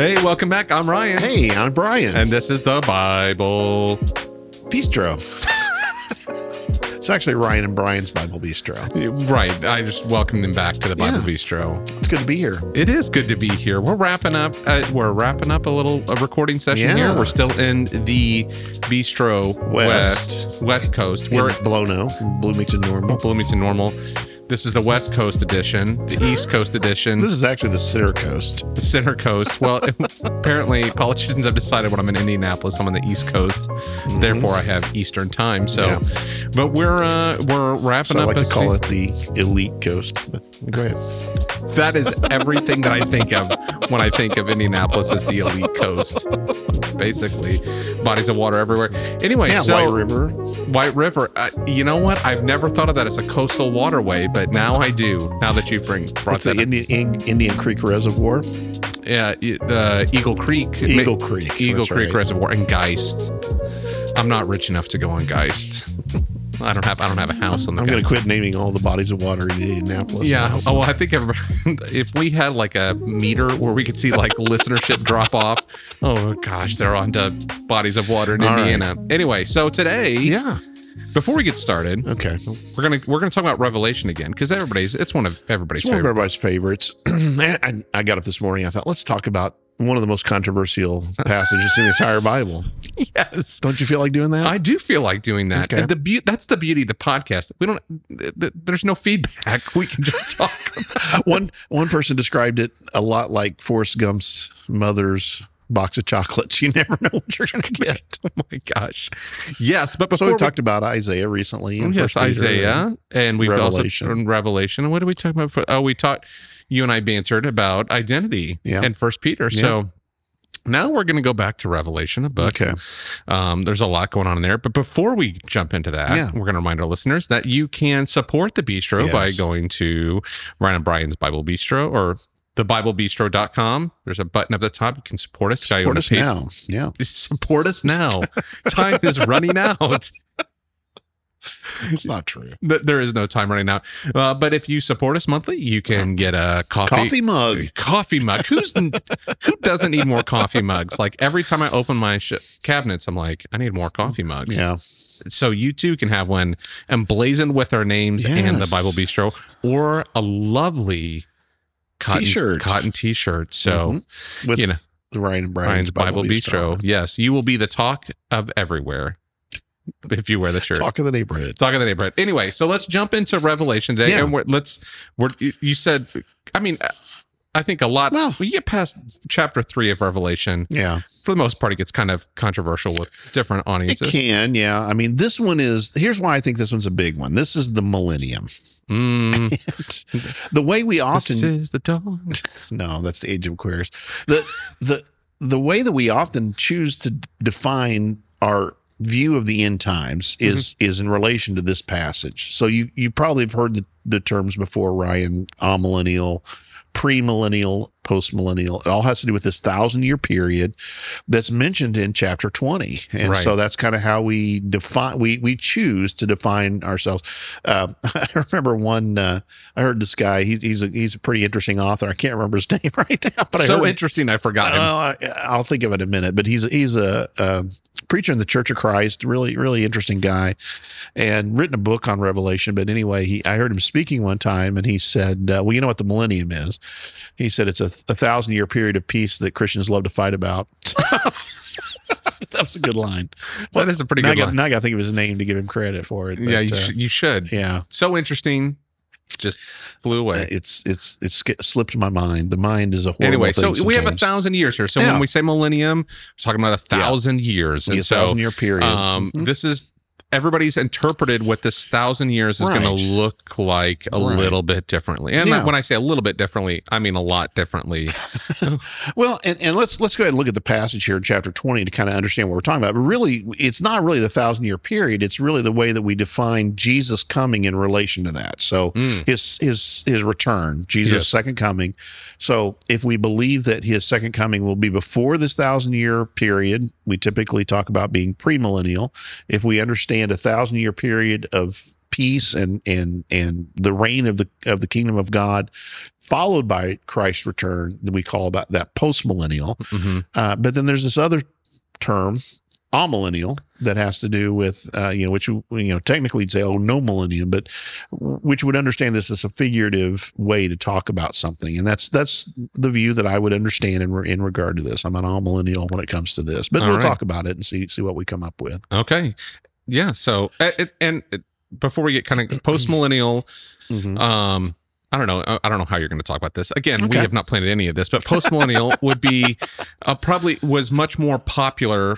Hey, welcome back. I'm Ryan. Hey, I'm Brian. And this is the Bible Bistro. it's actually Ryan and Brian's Bible Bistro. Right. I just welcomed them back to the Bible Yeah. Bistro. It's good to be here. It is good to be here. We're wrapping up. Uh, we're wrapping up a little a recording session here. We're still in the Bistro West. West West Coast. We're We're at Blono, Bloomington Normal. Bloomington Normal. This is the West Coast edition, the East Coast edition, This is actually the center coast. the Center Coast. Well, apparently politicians have decided when I'm in Indianapolis, I'm on the East Coast. Therefore, I have Eastern time. So, Mm-hmm. Yeah. but we're uh, we're wrapping So I like to call se- it the elite coast. Go ahead. That is everything that I think of when I think of Indianapolis as the elite coast. Basically, bodies of water everywhere. Anyway, Yeah, so White River. White River. Uh, you know what? I've never thought of that as a coastal waterway, but now I do. Now that you've bring brought the that up. Indian, Indian Creek Reservoir? Yeah, uh, Eagle Creek. Eagle Creek. Eagle that's Creek right. Reservoir and Geist. I'm not rich enough to go on Geist. I don't have. I don't have a house on the. I'm going to quit naming all the bodies of water in Indianapolis. Yeah. Oh, well, I think everybody, if we had like a meter where we could see like listenership drop off. Oh gosh, they're on to bodies of water in All right. Indiana. Anyway, so today, Yeah. before we get started, Okay. we're gonna we're gonna talk about Revelation again because everybody's it's one of everybody's It's one of favorite. everybody's favorites. I, I got up this morning. I thought, let's talk about one of the most controversial passages in the entire Bible. Yes. Don't you feel like doing that? I do feel like doing that. Okay. And the be- that's the beauty of the podcast. We don't. Th- th- there's no feedback. We can just talk. one one person described it a lot like Forrest Gump's mother's box of chocolates. You never know what you're going to get. oh my gosh. Yes, but So before we talked about Isaiah recently. in oh, yes, First Peter Isaiah, and we've Revelation. also Revelation. What did we talk about? For, oh, we talked. You and I bantered about identity Yeah. and First Peter. So now we're going to go back to Revelation, a book. Okay. Um, there's a lot going on in there. But before we jump into that, Yeah. we're going to remind our listeners that you can support the Bistro by going to Ryan and Brian's Bible Bistro or thebiblebistro.com. There's a button at the top. You can support us. Support us now. Yeah. Support us now. Time is running out. It's not true. There is no time running out. Uh, but if you support us monthly, you can get a coffee Coffee mug. coffee mug. Who's who doesn't need more coffee mugs? Like every time I open my sh- cabinets, I'm like, I need more coffee mugs. Yeah. So you too can have one emblazoned with our names and the Bible Bistro, or a lovely cotton T-shirt. Cotton T-shirt. So Mhm. With you know, the Ryan and Brian's, Ryan's Bible, Bistro. Yes, you will be the talk of everywhere if you wear the shirt. Talk of the neighborhood. Talk of the neighborhood. Anyway, so let's jump into Revelation today, Yeah. and we're, let's. We're you- said, I mean, I think a lot. Well- when you get past chapter three of Revelation, Yeah. for the most part, it gets kind of controversial with different It audiences. can. Yeah. I mean, this one is, here's why I think this one's a big one. This is the millennium. Mm, the way we often this is the dawn. No, that's the age of Aquarius. The the the way that we often choose to define our view of the end times is mm-hmm. is in relation to this passage. So you you probably have heard the, the terms before, Ryan, amillennial, premillennial, postmillennial. It all has to do with this thousand year period that's mentioned in chapter 20. And Right. so that's kind of how we define we we choose to define ourselves. Uh, I remember one uh, I heard this guy, he, he's a he's a pretty interesting author. I can't remember his name right now, but I so heard, interesting, I forgot him. I- I'll think of it in a minute. But he's he's a, a preacher in the Church of Christ, really really interesting guy, and written a book on Revelation. But anyway, he I heard him speaking one time, and he said, uh, "Well, you know what the millennium is?" He said it's a, a thousand year period of peace that Christians love to fight about. That's a good line. Well, that is a pretty now I good got, line. now I got to think of his name to give him credit for it. yeah, but, you, uh, sh- you should. yeah. So interesting, just flew away. It's it's it's sk- slipped my mind. The mind is a horrible Anyway, so thing we have a thousand years here. So Yeah. when we say millennium, we're talking about a thousand years. a And so thousand year period. Um, Mhm. This is everybody's interpreted what this thousand years is going to look like a Right. little bit differently. And Yeah. when I say a little bit differently, I mean a lot differently. Well, and, and let's let's go ahead and look at the passage here in chapter 20 to kind of understand what we're talking about. But really, it's not really the thousand year period. It's really the way that we define Jesus coming in relation to that. So Mm. his his his return, Jesus' Yes. second coming. So if we believe that his second coming will be before this thousand year period, we typically talk about being premillennial. If we understand a thousand year period of peace and and and the reign of the of the kingdom of God, followed by Christ's return that we call about that post millennial. Mhm. Uh, but then there's this other term, amillennial, that has to do with uh, you know which you know technically you'd say oh no millennium, but which would understand this as a figurative way to talk about something, and that's that's the view that I would understand in in regard to this. I'm an amillennial when it comes to this, but All we'll right. talk about it and see see what we come up with. Okay. Yeah. So, it, and before we get kind of post millennial, Mhm. um, I don't know. I don't know how you're going to talk about this. Again, we have not planned any of this, but post millennial would be uh, probably was much more popular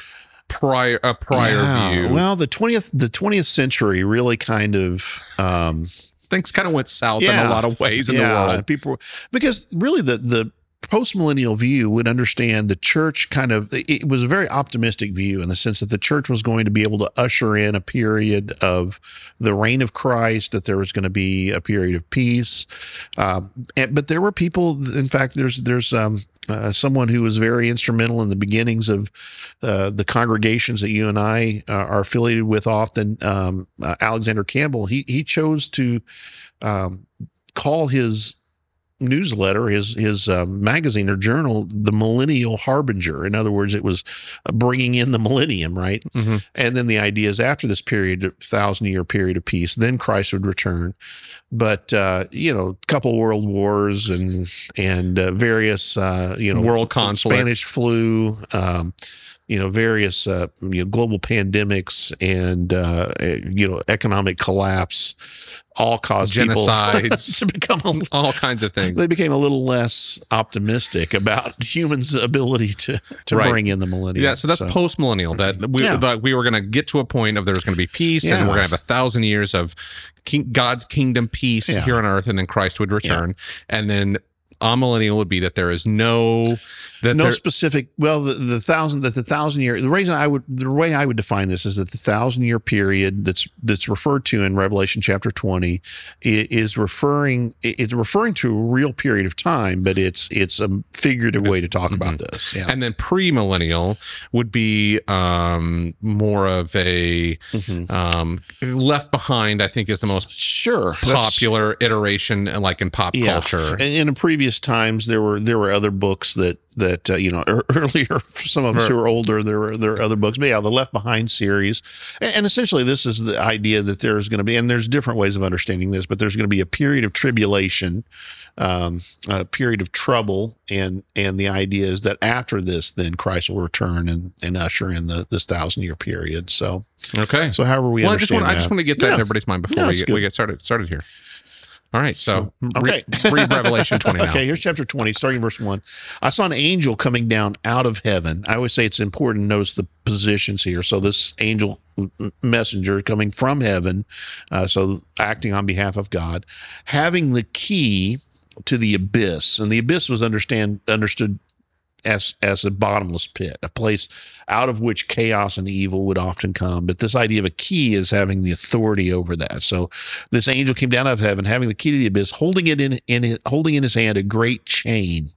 prior a prior Yeah. view. Well, the twentieth the twentieth century really kind of um, Things kind of went south in a lot of ways in the world. People because really the the post millennial view would understand the church kind of it was a very optimistic view in the sense that the church was going to be able to usher in a period of the reign of Christ, that there was going to be a period of peace. Um, and, but there were people, in fact, there's there's um, uh, someone who was very instrumental in the beginnings of uh, the congregations that you and I uh, are affiliated with often. Um, uh, Alexander Campbell, he he chose to um, call his newsletter, his his uh, magazine or journal, the Millennial Harbinger. In other words, it was uh, bringing in the millennium, right? Mhm. And then the idea is after this period, thousand year period of peace, then Christ would return. But uh, you know, a couple world wars and and uh, various uh, you know World conflict. Spanish flu. Um, you know, various uh, you know global pandemics and uh, eh, you know economic collapse, all caused Genocides. to become a All kinds of things. they became a little less optimistic about humans' ability to to Right. bring in the millennium. Yeah, so that's post millennial. That we Yeah. that we were going to get to a point of there was going to be peace, and we're going to have a thousand years of king, God's kingdom peace Yeah. here on earth, and then Christ would return, and then a millennial would be that there is no that no there, specific. Well, the, the thousand that the thousand year. The reason I would the way I would define this is that the thousand year period that's that's referred to in Revelation chapter twenty is referring it's referring to a real period of time, but it's it's a figurative way to talk about this. Yeah. and then pre-millennial would be um, more of a Mhm. um, left behind. I think is the most Sure. Popular iteration, like in pop Yeah. culture. And in a previous times, there were there were other books that that uh, you know earlier for some of us who are older, there were there are other books. But yeah, the Left Behind series, and, and essentially this is the idea that there's going to be, and there's different ways of understanding this, but there's going to be a period of tribulation, um, a period of trouble, and and the idea is that after this, then Christ will return and and usher in the this thousand year period. So Okay. so however we well, I just understand want I just want to get that Yeah. in everybody's mind before Yeah, we get, good. we get started started here. All right, so Okay. read Revelation twenty now. Okay, here's chapter 20, starting in verse 1. I saw an angel coming down out of heaven. I always say it's important to notice the positions here. So, this angel messenger coming from heaven, uh, so acting on behalf of God, having the key to the abyss. And the abyss was understand understood as as a bottomless pit, a place out of which chaos and evil would often come. But this idea of a key is having the authority over that. So this angel came down out of heaven, having the key to the abyss, holding it in in holding in his hand a great chain.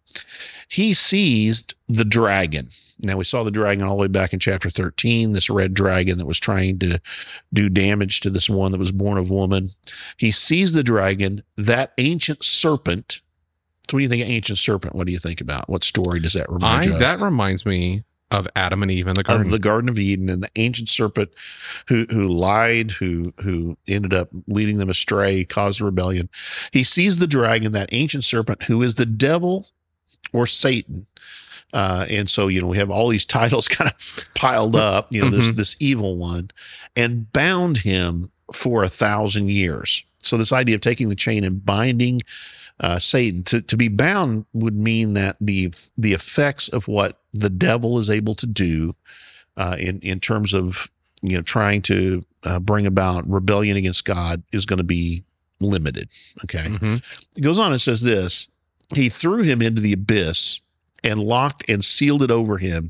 He seized the dragon. Now we saw the dragon all the way back in chapter 13, this red dragon that was trying to do damage to this one that was born of woman. He seized the dragon, that ancient serpent. So when you think of ancient serpent, what do you think about? What story does that remind I you of? that reminds me of Adam and Eve in the garden. of the Garden of Eden and the ancient serpent who who lied, who who ended up leading them astray, caused a rebellion. He sees the dragon, that ancient serpent, who is the devil or Satan. Uh, and so, you know, we have all these titles kind of piled up, you know, this Mhm. this evil one, and bound him for a thousand years. So this idea of taking the chain and binding uh, Satan to, to be bound would mean that the the effects of what the devil is able to do uh, in in terms of you know trying to uh, bring about rebellion against God is going to be limited. Okay, Mhm. it goes on and says this: He threw him into the abyss and locked and sealed it over him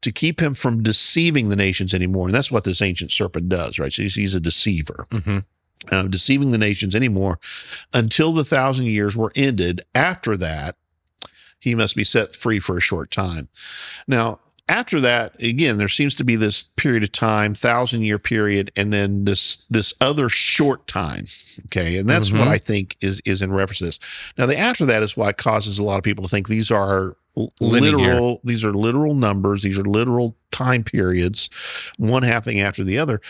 to keep him from deceiving the nations anymore. And that's what this ancient serpent does, right? So he's, he's a deceiver Mhm. Uh, deceiving the nations anymore until the thousand years were ended. After that, he must be set free for a short time. Now, after that, again, there seems to be this period of time, thousand year period, and then this this other short time. Okay, and that's what Mhm. I think is is in reference to this. Now, the after that is what causes a lot of people to think these are Linear. literal. These are literal numbers. These are literal time periods, one happening after the other.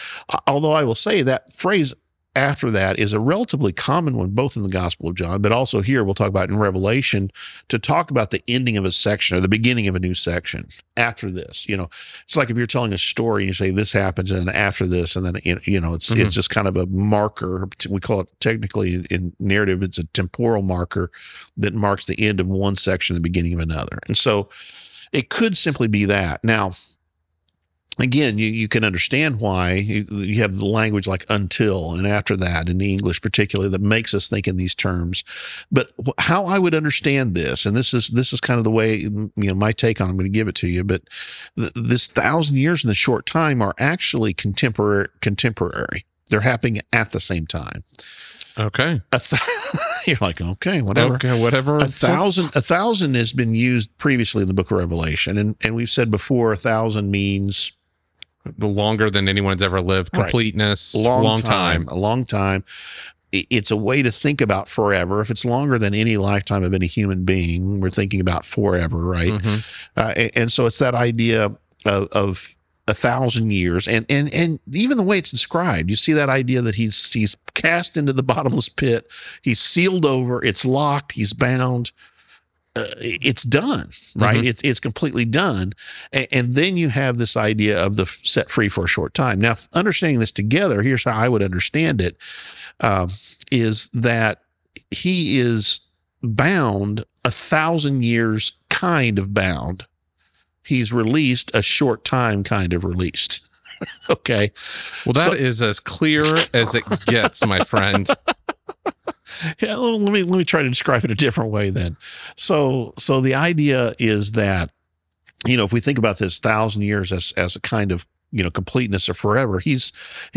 Although I will say that phrase after that is a relatively common one, both in the Gospel of John, but also here we'll talk about in Revelation to talk about the ending of a section or the beginning of a new section after this. You know, it's like if you're telling a story and you say this happens and then after this, and then you know- it's Mhm. it's just kind of a marker. We call it technically in narrative, it's a temporal marker that marks the end of one section, the beginning of another, and so it could simply be that. Now, again, you, you can understand why you, you have the language like until and after that in the English, particularly, that makes us think in these terms. But how I would understand this, and this is this is kind of the way you know my take on. it, I'm going to give it to you, but th- this thousand years in the short time are actually contemporary. Contemporary. They're happening at the same time. Okay. A th- you're like, okay, whatever Okay. Whatever. a thousand a thousand has been used previously in the book of revelation and and we've said before a thousand means longer than anyone's ever lived. Right. Completeness. long, long time, time. a long time it's a way to think about forever if it's longer than any lifetime of any human being we're thinking about forever right Mhm. uh, a- and, so it's that idea of, of a thousand years and and and even the way it's described you see that idea that he's he's cast into the bottomless pit he's sealed over it's locked he's bound uh, it's done right? Mhm. it's it's completely done. And, and then you have this idea of the set free for a short time. Now understanding this together here's how i would understand it um, is that he is bound a thousand years kind of bound. He's released a short time kind of released. Okay? Well, that So- is as clear as it gets, my friend. yeah, let me let me try to describe it a different way then. So so the idea is that you know if we think about this thousand years as as a kind of you know completeness or forever he's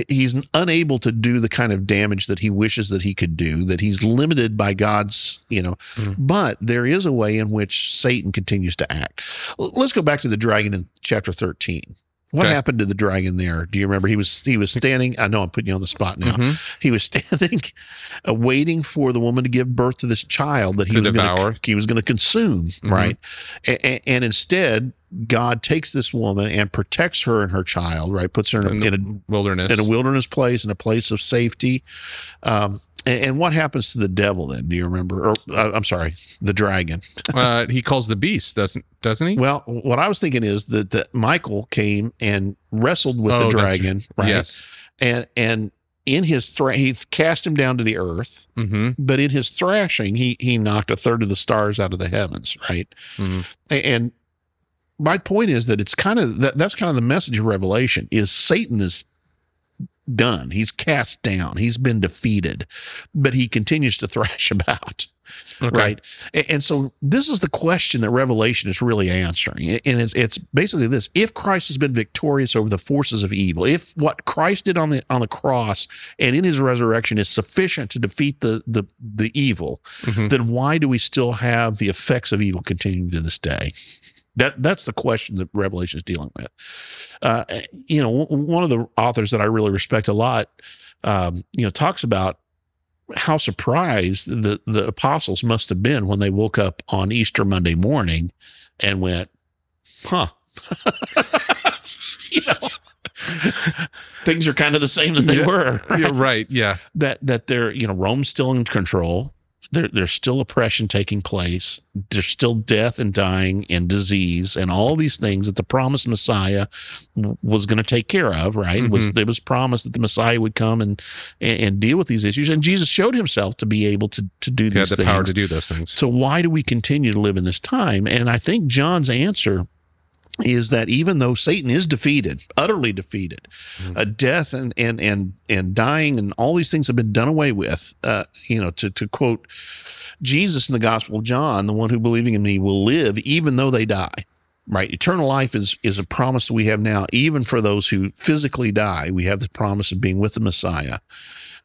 he's unable to do the kind of damage that he wishes that he could do that he's limited by god's you know Mhm. but there is a way in which satan continues to act let's go back to the dragon in chapter 13 what Okay. happened to the dragon there do you remember he was he was standing i know i'm putting you on the spot now Mhm. he was standing uh, waiting for the woman to give birth to this child that he To was going to he was going to consume Mhm. right and, and instead god takes this woman and protects her and her child right puts her in In a, in a, wilderness. in a wilderness place in a place of safety um and, what happens to the devil then do you remember or uh, i'm sorry the dragon uh, he calls the beast, doesn't doesn't he? well what i was thinking is that, that michael came and wrestled with Oh, the dragon right Yes. and and in his thra- he cast him down to the earth hmm but in his thrashing, he he knocked a third of the stars out of the heavens, right? Mhm. And my point is that it's kind of that, that's kind of the message of Revelation is Satan is done. He's cast down. He's been defeated, but he continues to thrash about. Okay. Right. And so this is the question that Revelation is really answering. And it's, it's basically this. If Christ has been victorious over the forces of evil, if what Christ did on the on the cross and in his resurrection is sufficient to defeat the the, the evil, Mhm. then why do we still have the effects of evil continuing to this day? That that's the question that Revelation is dealing with. Uh, you know, w- one of the authors that I really respect a lot, um, you know, talks about how surprised the the apostles must have been when they woke up on Easter Monday morning and went, "Huh." you know, things are kind of the same that they Yeah. were. You're right. Yeah. That that they're you know Rome's still in control. There, there's still oppression taking place. There's still death and dying and disease and all these things that the promised Messiah w- was going to take care of. Right? It Was mm-hmm. it was promised that the Messiah would come and, and and deal with these issues, and Jesus showed himself to be able to to do He had these the things. power to do those things. So why do we continue to live in this time? And I think John's answer is that even though Satan is defeated, utterly defeated, Mhm. uh, death and and and and dying and all these things have been done away with. Uh, you know, to to quote Jesus in the Gospel of John, the one who believing in me will live even though they die. Right, eternal life is is a promise that we have now, even for those who physically die. We have the promise of being with the Messiah.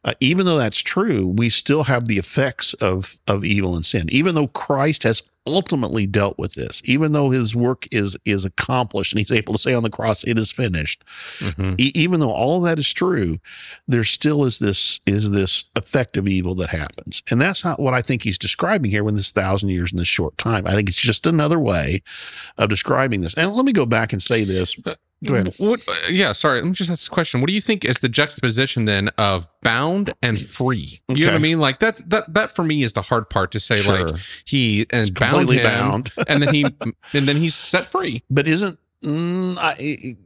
Uh, even though that's true, we still have the effects of of evil and sin. Even though Christ has ultimately dealt with this. Even though his work is is accomplished and he's able to say on the cross, "It is finished." Mhm. E- even though all of that is true, there still is this is this effect of evil that happens, and that's not what I think he's describing here. When this thousand years in this short time, I think it's just another way of describing this. And let me go back and say this. Go ahead. What, uh, yeah, sorry. Let me just ask a question. What do you think is the juxtaposition then of bound and free? You know what I mean? Like that's that that for me is the hard part to say. Sure. Like he and bound him, bound. and then he and then he's set free. But isn't mm, I,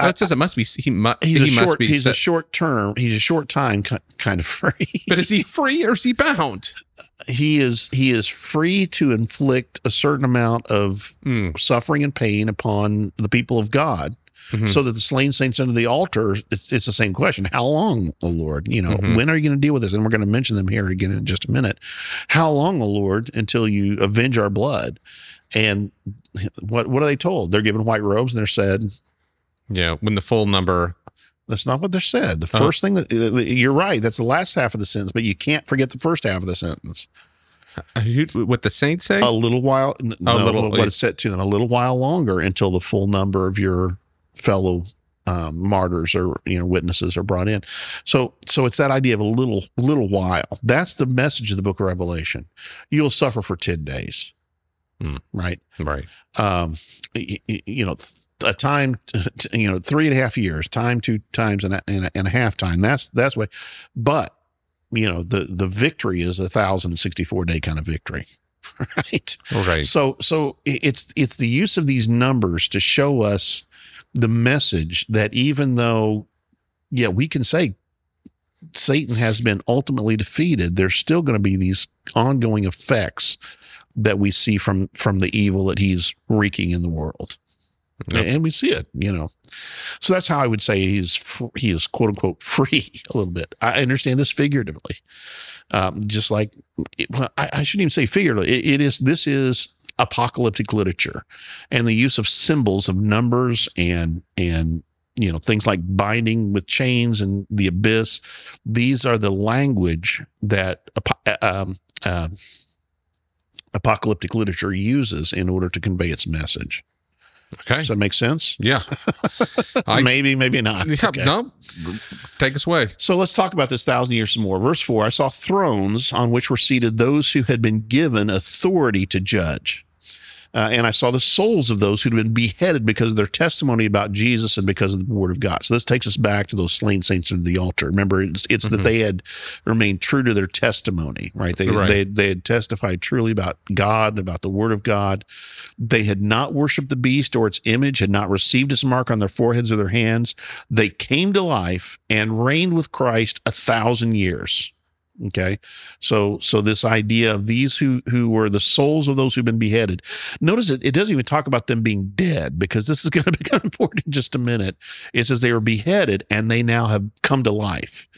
I, That says it must be he, mu- he's he a must short be. he's a short term he's a short time kind of free but is he free or is he bound? he is he is free to inflict a certain amount of Mm, suffering and pain upon the people of god mhm. so that the slain saints under the altar it's, it's the same question how long o lord you know Mhm. when are you going to deal with this and we're going to mention them here again in just a minute how long o lord until you avenge our blood and what what are they told they're given white robes and they're said yeah, when the full number. That's not what they're said. The Uh-huh. first thing that uh, you're right. That's the last half of the sentence, but you can't forget the first half of the sentence. uh, What the saints say? A little while, no, little- what it's said to them, a little while longer until the full number of your fellow um, martyrs or you know witnesses are brought in. So, so it's that idea of a little, little while. That's the message of the Book of Revelation. You'll suffer for ten days, Hmm. right? right. um, y- y- you know, a time, you know, three and a half years, time two times and a, and a, and a half time. That's that's way. But you know, the the victory is a thousand and sixty four day kind of victory, right? Right. So so it's it's the use of these numbers to show us the message that even though, yeah, we can say Satan has been ultimately defeated, there's still going to be these ongoing effects that we see from from the evil that he's wreaking in the world, Yep. and we see it, you know. So that's how I would say he's he is quote unquote free a little bit. I understand this figuratively, um, just like well, I, I shouldn't even say figuratively. It, it is this is apocalyptic literature, and the use of symbols of numbers and and you know things like binding with chains and the abyss. These are the language that um, uh, apocalyptic literature uses in order to convey its message. Okay. Does that make sense? Yeah. I- maybe, maybe not. Yeah. Okay. No. Take us away. So let's talk about this thousand years some more. Verse four I saw thrones on which were seated those who had been given authority to judge. Uh, and I saw the souls of those who'd been beheaded because of their testimony about Jesus and because of the word of God. So this takes us back to those slain saints under the altar. Remember, it's, it's that Mhm. they had remained true to their testimony, right? They, Right. they, they had testified truly about God, about the word of God. They had not worshiped the beast or its image, had not received its mark on their foreheads or their hands. They came to life and reigned with Christ a thousand years. Okay. So, so this idea of these who, who were the souls of those who've been beheaded. Notice it, it doesn't even talk about them being dead because this is going to become important in just a minute. It says they were beheaded and they now have come to life.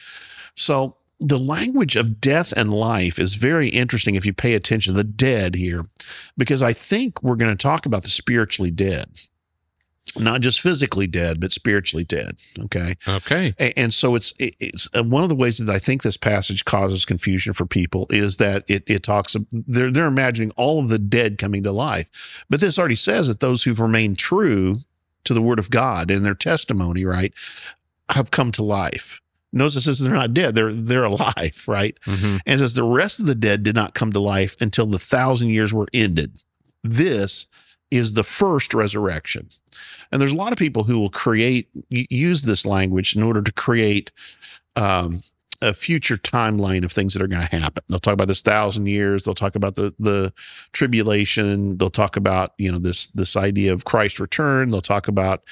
So the language of death and life is very interesting if you pay attention to the dead here, because I think we're going to talk about the spiritually dead, not just physically dead, but spiritually dead. Okay. Okay. A- And so it's it- it's uh, one of the ways that I think this passage causes confusion for people is that it it talks of- they're they're imagining all of the dead coming to life, but this already says that those who've remained true to the word of God and their testimony, right, have come to life. Notice it says they're not dead; they're they're alive, right? hmm And it says the rest of the dead did not come to life until the thousand years were ended. This is the first resurrection. And there's a lot of people who will create, use this language in order to create um, a future timeline of things that are going to happen. They'll talk about this thousand years. They'll talk about the the tribulation. They'll talk about you know this this idea of Christ's return. They'll talk about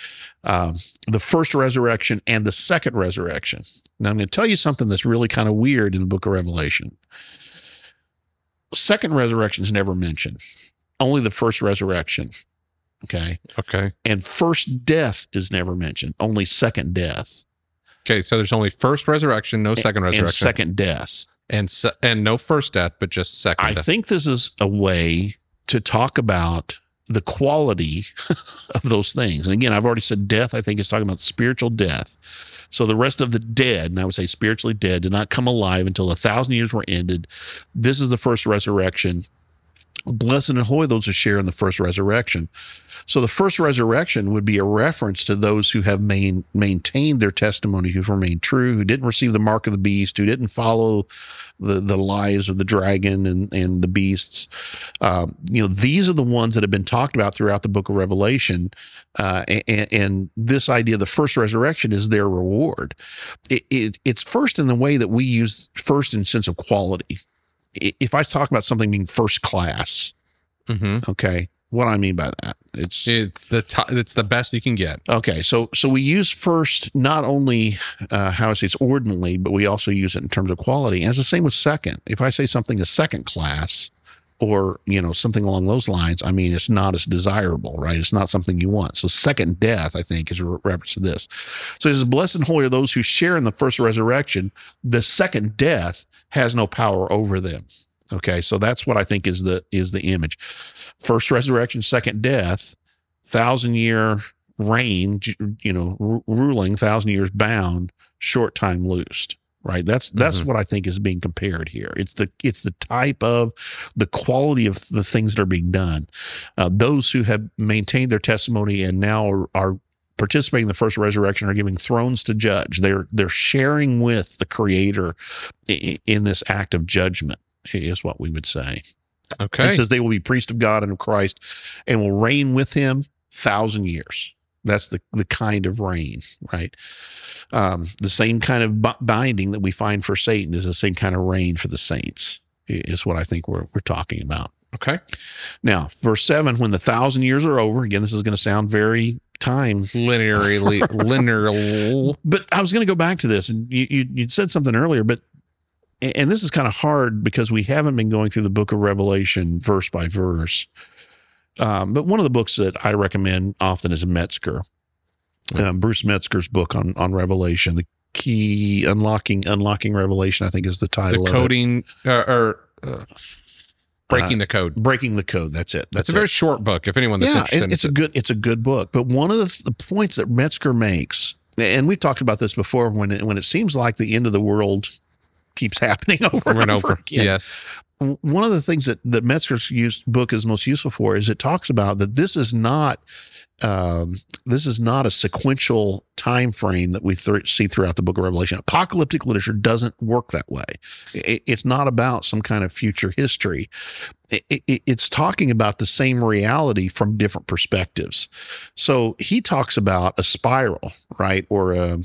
um, the first resurrection and the second resurrection. Now I'm going to tell you something that's really kind of weird in the Book of Revelation. Second resurrection is never mentioned. Only the first resurrection. Okay. Okay. And first death is never mentioned. Only second death. Okay. So there's only first resurrection, no second resurrection, And second death. and se- and no first death, but just second. I death. think this is a way to talk about the quality of those things. And again, I've already said death, I think is talking about spiritual death. So the rest of the dead, and I would say spiritually dead, did not come alive until a thousand years were ended. This is the first resurrection. Blessed and holy those who share in the first resurrection. So the first resurrection would be a reference to those who have main, maintained their testimony, who've remained true, who didn't receive the mark of the beast, who didn't follow the, the lies of the dragon and, and the beasts. Um, you know, these are the ones that have been talked about throughout the book of Revelation. Uh, and, and, this idea of the first resurrection is their reward. It, it, it's first in the way that we use first in sense of quality. If I talk about something being first class, Mm-hmm. okay, what I mean by that. It's It's the top, it's the best you can get. okay. So so we use first not only uh, how I say it's ordinally, but we also use it in terms of quality. And it's the same with second. If I say something is second class, or you know something along those lines, I mean it's not as desirable, right? It's not something you want. So second death, I think, is a reference to this. So it says, "Blessed and holy are those who share in the first resurrection. The second death has no power over them." Okay, so that's what I think is the is the image. First resurrection, second death, thousand year reign, you know, ru- ruling, thousand years bound, short time loosed. Right. That's that's Mhm. what I think is being compared here. It's the it's the type of the quality of the things that are being done. Uh, those who have maintained their testimony and now are, are participating in the first resurrection are giving thrones to judge. They're they're sharing with the Creator i- in this act of judgment. Is what we would say. Okay. It says they will be priests of God and of Christ and will reign with him thousand years. That's the, the kind of reign, right? Um, the same kind of b- binding that we find for Satan is the same kind of reign for the saints, is what I think we're, we're talking about. okay. Now, verse seven, when the thousand years are over, again, this is going to sound very time Linearly, linear. but I was going to go back to this, and you, you you said something earlier, but and this is kind of hard because we haven't been going through the book of Revelation verse by verse. Um, but one of the books that I recommend often is Metzger, um, Bruce Metzger's book on on Revelation, the key unlocking unlocking Revelation. I think is the The title. of it. coding uh, or uh, breaking the code. breaking the code. That's it. That's It's a it. very short book. If anyone that's yeah, interested, it- it's a in good it's a good book. But one of the, the points that Metzger makes, and we've talked about this before, when it, when it seems like the end of the world keeps happening over, over and over. again. Yes. One of the things that that Metzger's used, book is most useful for is it talks about that this is not um, this is not a sequential time frame that we th- see throughout the book of revelation. Apocalyptic literature doesn't work that way. It, it's not about some kind of future history. It, it, it's talking about the same reality from different perspectives. So he talks about a spiral right? Or a,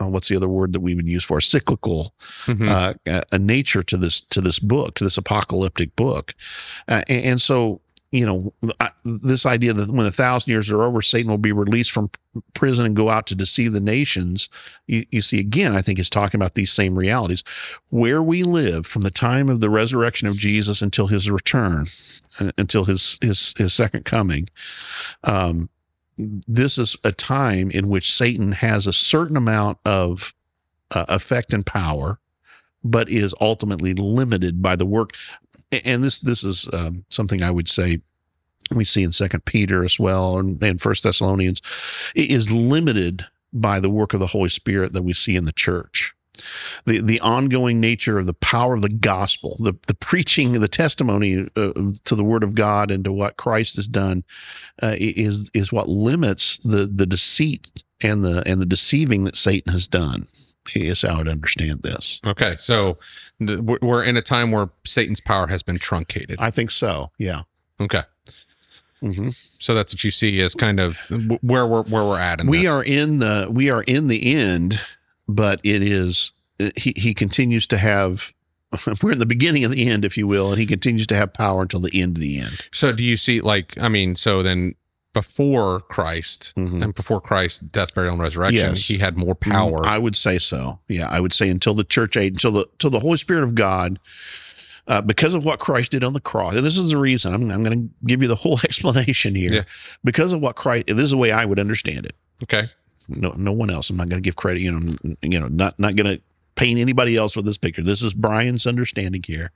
uh, what's the other word that we would use for a cyclical Mhm. uh, a, a nature to this to this book to this apocalyptic book. Uh, and, and so you know I, this idea that when a thousand years are over satan will be released from prison and go out to deceive the nations you, you see again i think is talking about these same realities. Where we live from the time of the resurrection of jesus until his return uh, until his his his second coming um this is a time in which satan has a certain amount of uh, effect and power but is ultimately limited by the work and this this is um, something i would say we see in second peter as well and, and first thessalonians. Is limited by the work of the holy spirit that we see in the church. The the ongoing nature of the power of the gospel the the preaching the testimony uh, to the word of god and to what christ has done uh, is is what limits the the deceit and the and the deceiving that satan has done is how i'd understand this Okay. So th- we're in a time where Satan's power has been truncated. i think so yeah Okay. hmm So that's what you see as kind of where we're where we're at. In we this. are in the we are in the end but it is he he continues to have we're in the beginning of the end if you will and he continues to have power until the end of the end So do you see like I mean, so then before Christ Mhm. and before Christ, death, burial, and resurrection, Yes. he had more power. i would say so yeah i would say until the church age until the until the holy spirit of god uh, because of what Christ did on the cross, and this is the reason I'm, I'm going to give you the whole explanation here. Yeah. Because of what Christ, this is the way I would understand it. okay. no no one else. I'm not going to give credit. You know, you know, not not going to paint anybody else with this picture. This is Brian's understanding here.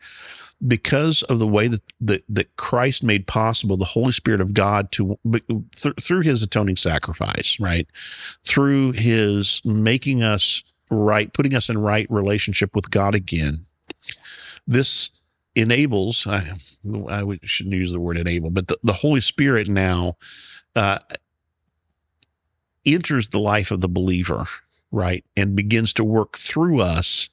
Because of the way that that, that Christ made possible the Holy Spirit of God to th- through His atoning sacrifice, right? Through His making us right, putting us in right relationship with God again. This enables. I, I shouldn't use the word enable, but the, the Holy Spirit now uh, enters the life of the believer, right, and begins to work through us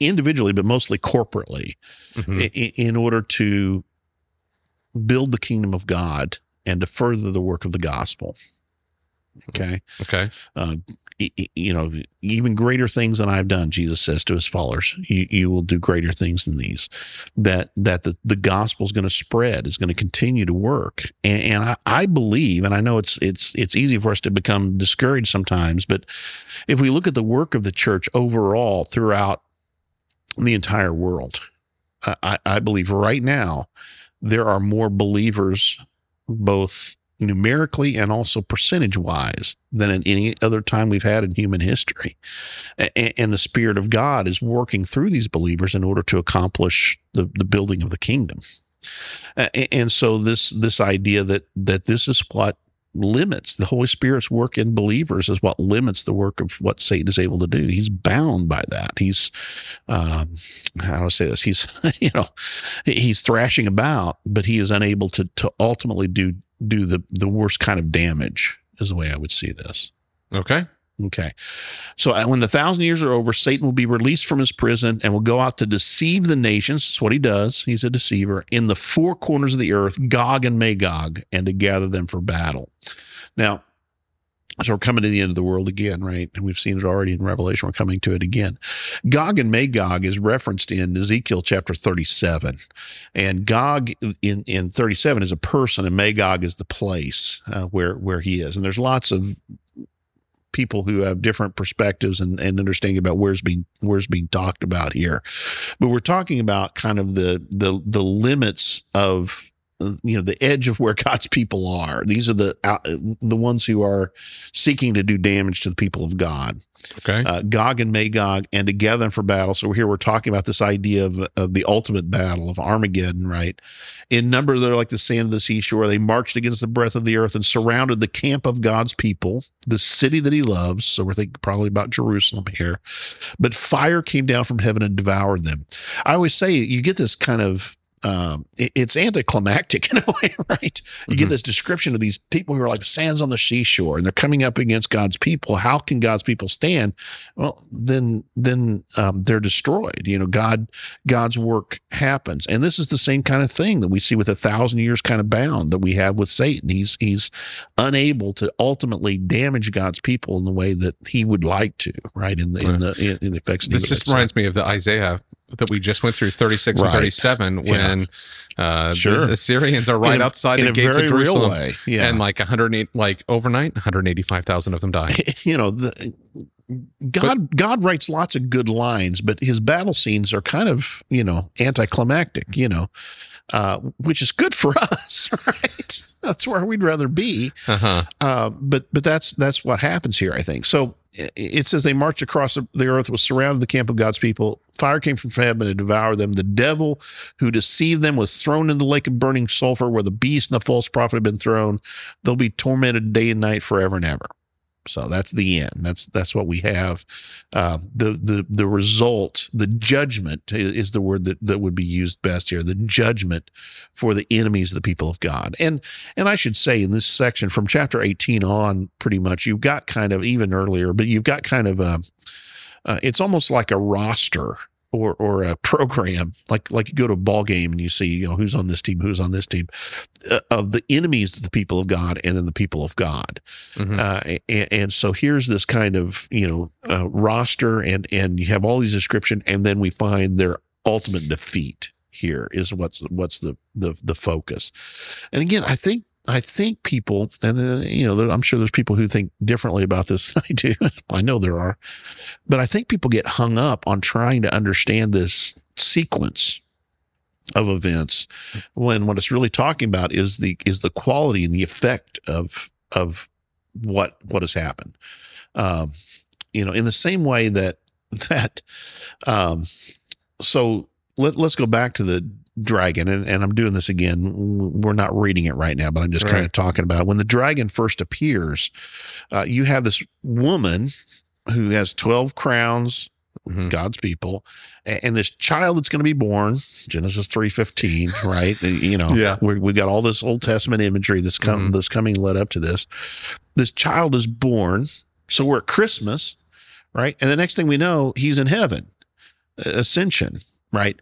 individually, but mostly corporately, Mhm. i- in order to build the kingdom of God and to further the work of the gospel. Okay. Okay. Uh, you know, even greater things than I've done, Jesus says to his followers, you, you will do greater things than these. That that the, the gospel is going to spread, is going to continue to work. And, and I, I believe, and I know it's it's it's easy for us to become discouraged sometimes, but if we look at the work of the church overall throughout the entire world, I, I- believe right now there are more believers, both numerically and also percentage wise, than at any other time we've had in human history. A- And, the Spirit of God is working through these believers in order to accomplish the, the building of the kingdom. A- And so this this idea that that this is what limits the Holy Spirit's work in believers is what limits the work of what Satan is able to do. He's bound by that. He's um, how do I say this? He's you know he's thrashing about, but he is unable to to ultimately do do the the worst kind of damage. Is the way I would see this. Okay. Okay. So uh, when the thousand years are over, Satan will be released from his prison and will go out to deceive the nations. That's what he does. He's a deceiver in the four corners of the earth, Gog and Magog, and to gather them for battle. Now, so we're coming to the end of the world again, right? And we've seen it already in Revelation. We're coming to it again. Gog and Magog is referenced in Ezekiel chapter 37. And Gog in, in 37 is a person and Magog is the place uh, where, where he is. And there's lots of people who have different perspectives and, and understanding about where's being where's being talked about here. But we're talking about kind of the the the limits of you know the edge of where God's people are. These are the uh, the ones who are seeking to do damage to the people of God. Okay. Uh, Gog and Magog, and together for battle. So here we're talking about this idea of of the ultimate battle of Armageddon, right? In number, they're like the sand of the seashore. They marched against the breadth of the earth and surrounded the camp of God's people, the city that He loves. So we're thinking probably about Jerusalem here. But fire came down from heaven and devoured them. I always say you get this kind of um, it- it's anticlimactic in a way, right? You get Mhm. this description of these people who are like the sands on the seashore, and they're coming up against God's people. How can God's people stand? Well, then, then um, they're destroyed. You know, God, God's work happens, and this is the same kind of thing that we see with a thousand years kind of bound that we have with Satan. He's he's unable to ultimately damage God's people in the way that he would like to, right? In the in the in, in the effects. This just reminds me of the Isaiah that we just went through 36 Right. and 37 Yeah. when uh, Sure. the Assyrians are right a- outside the gates of Jerusalem. Yeah, And like 108, like overnight, 185,000 of them die. you know the god god writes lots of good lines but his battle scenes are kind of you know anticlimactic you know uh which is good for us right that's where we'd rather be Uh-huh. uh, but but that's that's what happens here i think so it says they marched across the earth was surrounded the camp of god's people fire came from heaven to devour them the devil who deceived them was thrown in the lake of burning sulfur where the beast and the false prophet have been thrown they'll be tormented day and night forever and ever so that's the end. That's that's what we have. Uh, the the the result, the judgment is the word that, that would be used best here. The judgment for the enemies of the people of God. And and I should say in this section from chapter eighteen on, pretty much you've got kind of even earlier, but you've got kind of a. Uh, it's almost like a roster or or a program, like like you go to a ball game and you see you know who's on this team, who's on this team, uh, of the enemies of the people of God, and then the people of God. Mhm. Uh, and, and so here's this kind of you know uh, roster, and and you have all these description, and then we find their ultimate defeat. Here is what's what's the the the focus, and again, I think I think people, and uh, you know, I'm sure there's people who think differently about this than I do. I know there are, but I think people get hung up on trying to understand this sequence of events when what it's really talking about is the is the quality and the effect of of what what has happened. Um, you know, in the same way that that um, so let, let's go back to the dragon and, and i'm doing this again we're not reading it right now but i'm just kind of talking about it when the dragon first appears uh, you have this woman who has 12 crowns Mhm. God's people, and this child that's going to be born, Genesis three fifteen, right? You know, Yeah. we we got all this Old Testament imagery that's come Mhm. that's coming led up to this. This child is born, so we're at Christmas, right? And the next thing we know, he's in heaven, ascension, right?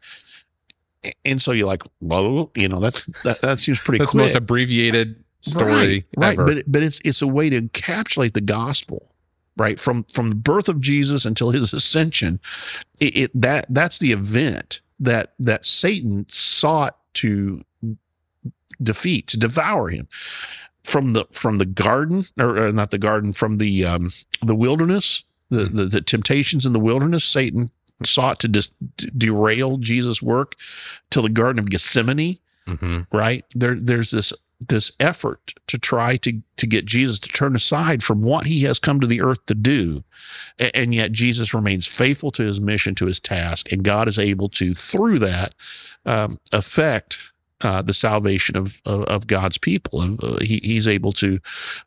And so you're like, whoa, you know that that, that seems pretty That's the quick. most abbreviated story right, right. ever. But but it's it's a way to encapsulate the gospel, right? From from the birth of Jesus until his ascension, it, it that that's the event that that Satan sought to defeat, to devour him from the from the garden or, or not the garden from the um the wilderness the, the the temptations in the wilderness satan sought to dis- derail jesus work till the garden of gethsemane Mhm. right there there's this this effort to try to to get jesus to turn aside from what he has come to the earth to do A- and yet jesus remains faithful to his mission to his task and god is able to through that um, affect uh, the salvation of, of of God's people. Uh, he, he's able to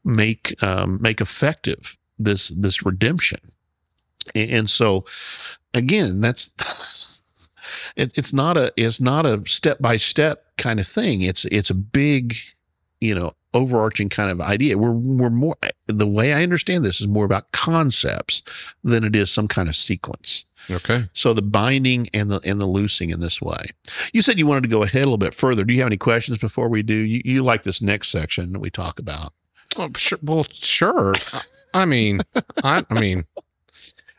make um, make effective this this redemption. And, so, again, that's it, it's not a it's not a step by step kind of thing. It's it's a big, you know, overarching kind of idea. We're we're more the way I understand this is more about concepts than it is some kind of sequence. Okay. So the binding and the and the loosing in this way. You said you wanted to go ahead a little bit further. Do you have any questions before we do? You, you like this next section that we talk about? Oh, sure. Well, sure. I mean, I, I mean,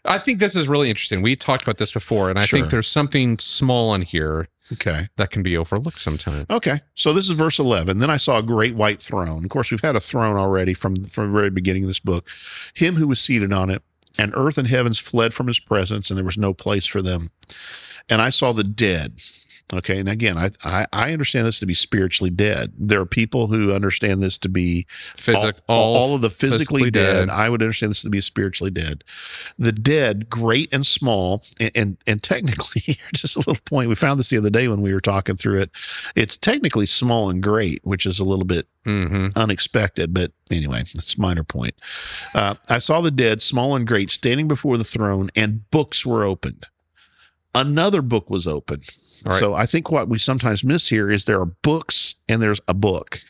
I think this is really interesting. We talked about this before, and I Sure. think there's something small in here Okay. that can be overlooked sometimes. Okay. So this is verse 11. Then I saw a great white throne. Of course, we've had a throne already from, from the very beginning of this book. Him who was seated on it, and earth and heavens fled from his presence, and there was no place for them. And I saw the dead. Okay. And again, I, I, I understand this to be spiritually dead. There are people who understand this to be Physic, all, all of the physically, physically dead, dead. I would understand this to be spiritually dead. The dead, great and small, and and, and technically, just a little point. We found this the other day when we were talking through it. It's technically small and great, which is a little bit hmm unexpected, but anyway, that's a minor point. Uh, I saw the dead, small and great, standing before the throne, and books were opened. Another book was opened. Right. So I think what we sometimes miss here is there are books and there's a book.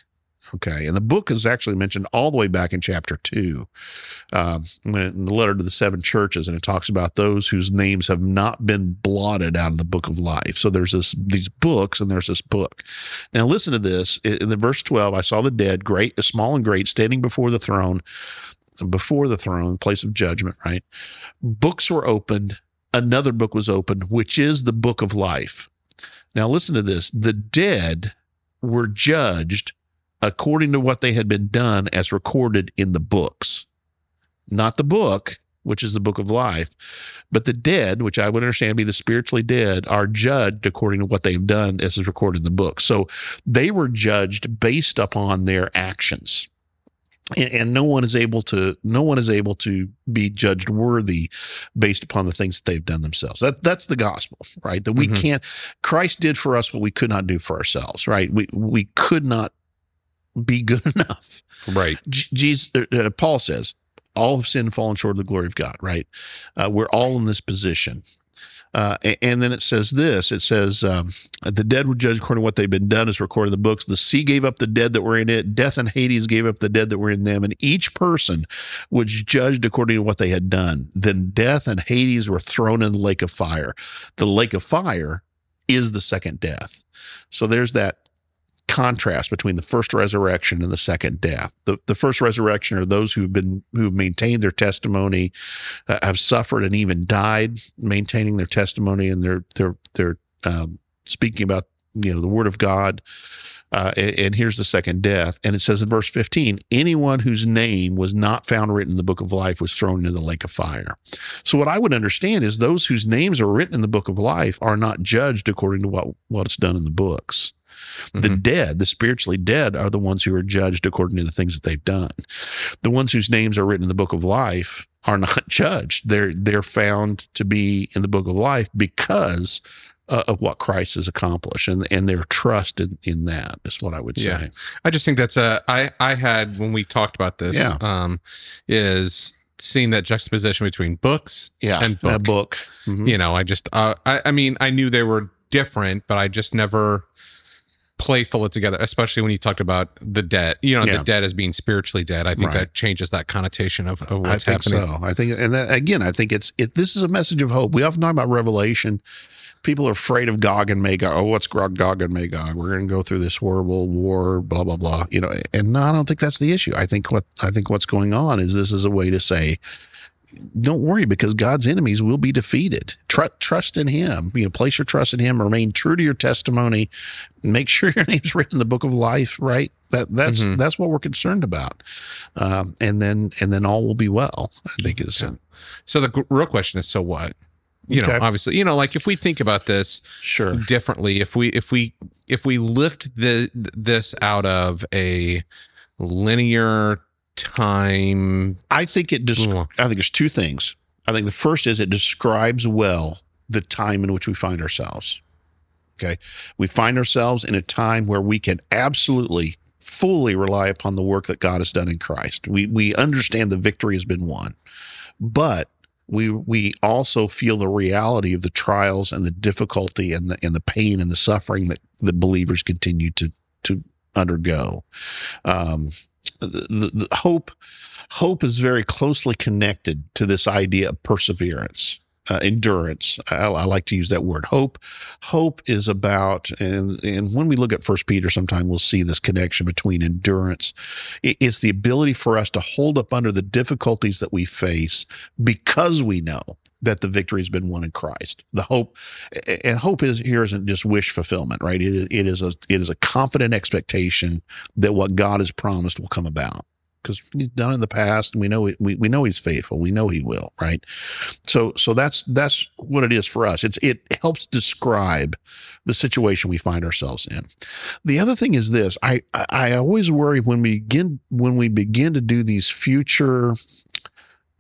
Okay. And the book is actually mentioned all the way back in chapter two, um, in the letter to the seven churches, and it talks about those whose names have not been blotted out of the book of life. So there's this these books and there's this book. Now listen to this. In the verse 12, I saw the dead, great, small and great, standing before the throne, before the throne, place of judgment, right? Books were opened. Another book was opened, which is the book of life. Now listen to this. The dead were judged according to what they had been done as recorded in the books. Not the book, which is the book of life, but the dead, which I would understand be the spiritually dead, are judged according to what they've done as is recorded in the book. So they were judged based upon their actions. And, and no one is able to no one is able to be judged worthy based upon the things that they've done themselves. That that's the gospel, right? That we Mhm. can't Christ did for us what we could not do for ourselves, right? We we could not be good enough. Right. J- Jesus, uh, uh, Paul says, all have sinned and fallen short of the glory of God, right? Uh, we're all in this position. Uh, and then it says this it says, um, the dead were judged according to what they've been done, as recorded in the books. The sea gave up the dead that were in it. Death and Hades gave up the dead that were in them. And each person was judged according to what they had done. Then death and Hades were thrown in the lake of fire. The lake of fire is the second death. So there's that contrast between the first resurrection and the second death. The, the first resurrection are those who've been who've maintained their testimony, uh, have suffered and even died maintaining their testimony and their their their um, speaking about you know the word of God. Uh, and, and here's the second death, and it says in verse 15, anyone whose name was not found written in the book of life was thrown into the lake of fire. So what I would understand is those whose names are written in the book of life are not judged according to what what's done in the books. The Mhm. dead, the spiritually dead, are the ones who are judged according to the things that they've done. The ones whose names are written in the book of life are not judged. They're they're found to be in the book of life because uh, of what Christ has accomplished and and their trust in, in that is what I would say. Yeah. I just think that's a I I had when we talked about this Yeah. um is seeing that juxtaposition between books Yeah, and book. a book. Mhm. You know, I just, uh, I, I mean, I knew they were different, but I just never placed to it together. Especially when you talked about the dead. You know, Yeah. the dead as being spiritually dead. I think Right. that changes that connotation of, of I what's think happening. so. I think, and that, again, I think it's it. This is a message of hope. We often talk about Revelation. People are afraid of Gog and Magog. Oh, what's Gog Gog and Magog? We're going to go through this horrible war. Blah blah blah. You know, and no, I don't think that's the issue. I think what I think what's going on is this is a way to say, don't worry because God's enemies will be defeated. Tr- trust in Him. You know, place your trust in Him. Remain true to your testimony. Make sure your name's written in the book of life. Right. That that's Mhm. that's what we're concerned about. Um, and then and then all will be well. I think is Yeah. So the g- real question is, so what? You know, obviously, you know, like if we think about this sure. differently, if we if we if we lift the this out of a linear time, I think it just. Ugh. I think it's two things. I think the first is it describes well the time in which we find ourselves. Okay. We find ourselves in a time where we can absolutely fully rely upon the work that God has done in Christ. We we understand the victory has been won. But we we also feel the reality of the trials and the difficulty and the and the pain and the suffering that the believers continue to to undergo. Um the, the, hope hope is very closely connected to this idea of perseverance uh, endurance. I, I like to use that word hope. Hope is about and and when we look at first peter sometime we'll see this connection between endurance. It- it's the ability for us to hold up under the difficulties that we face because we know that the victory has been won in Christ. The hope and hope is here isn't just wish fulfillment, right? It is, it is a it is a confident expectation that what God has promised will come about because he's done it in the past and we know we, we know he's faithful. We know he will, right? So so that's that's what it is for us. It's it helps describe the situation we find ourselves in. The other thing is this: I I, I always worry when we begin when we begin to do these future,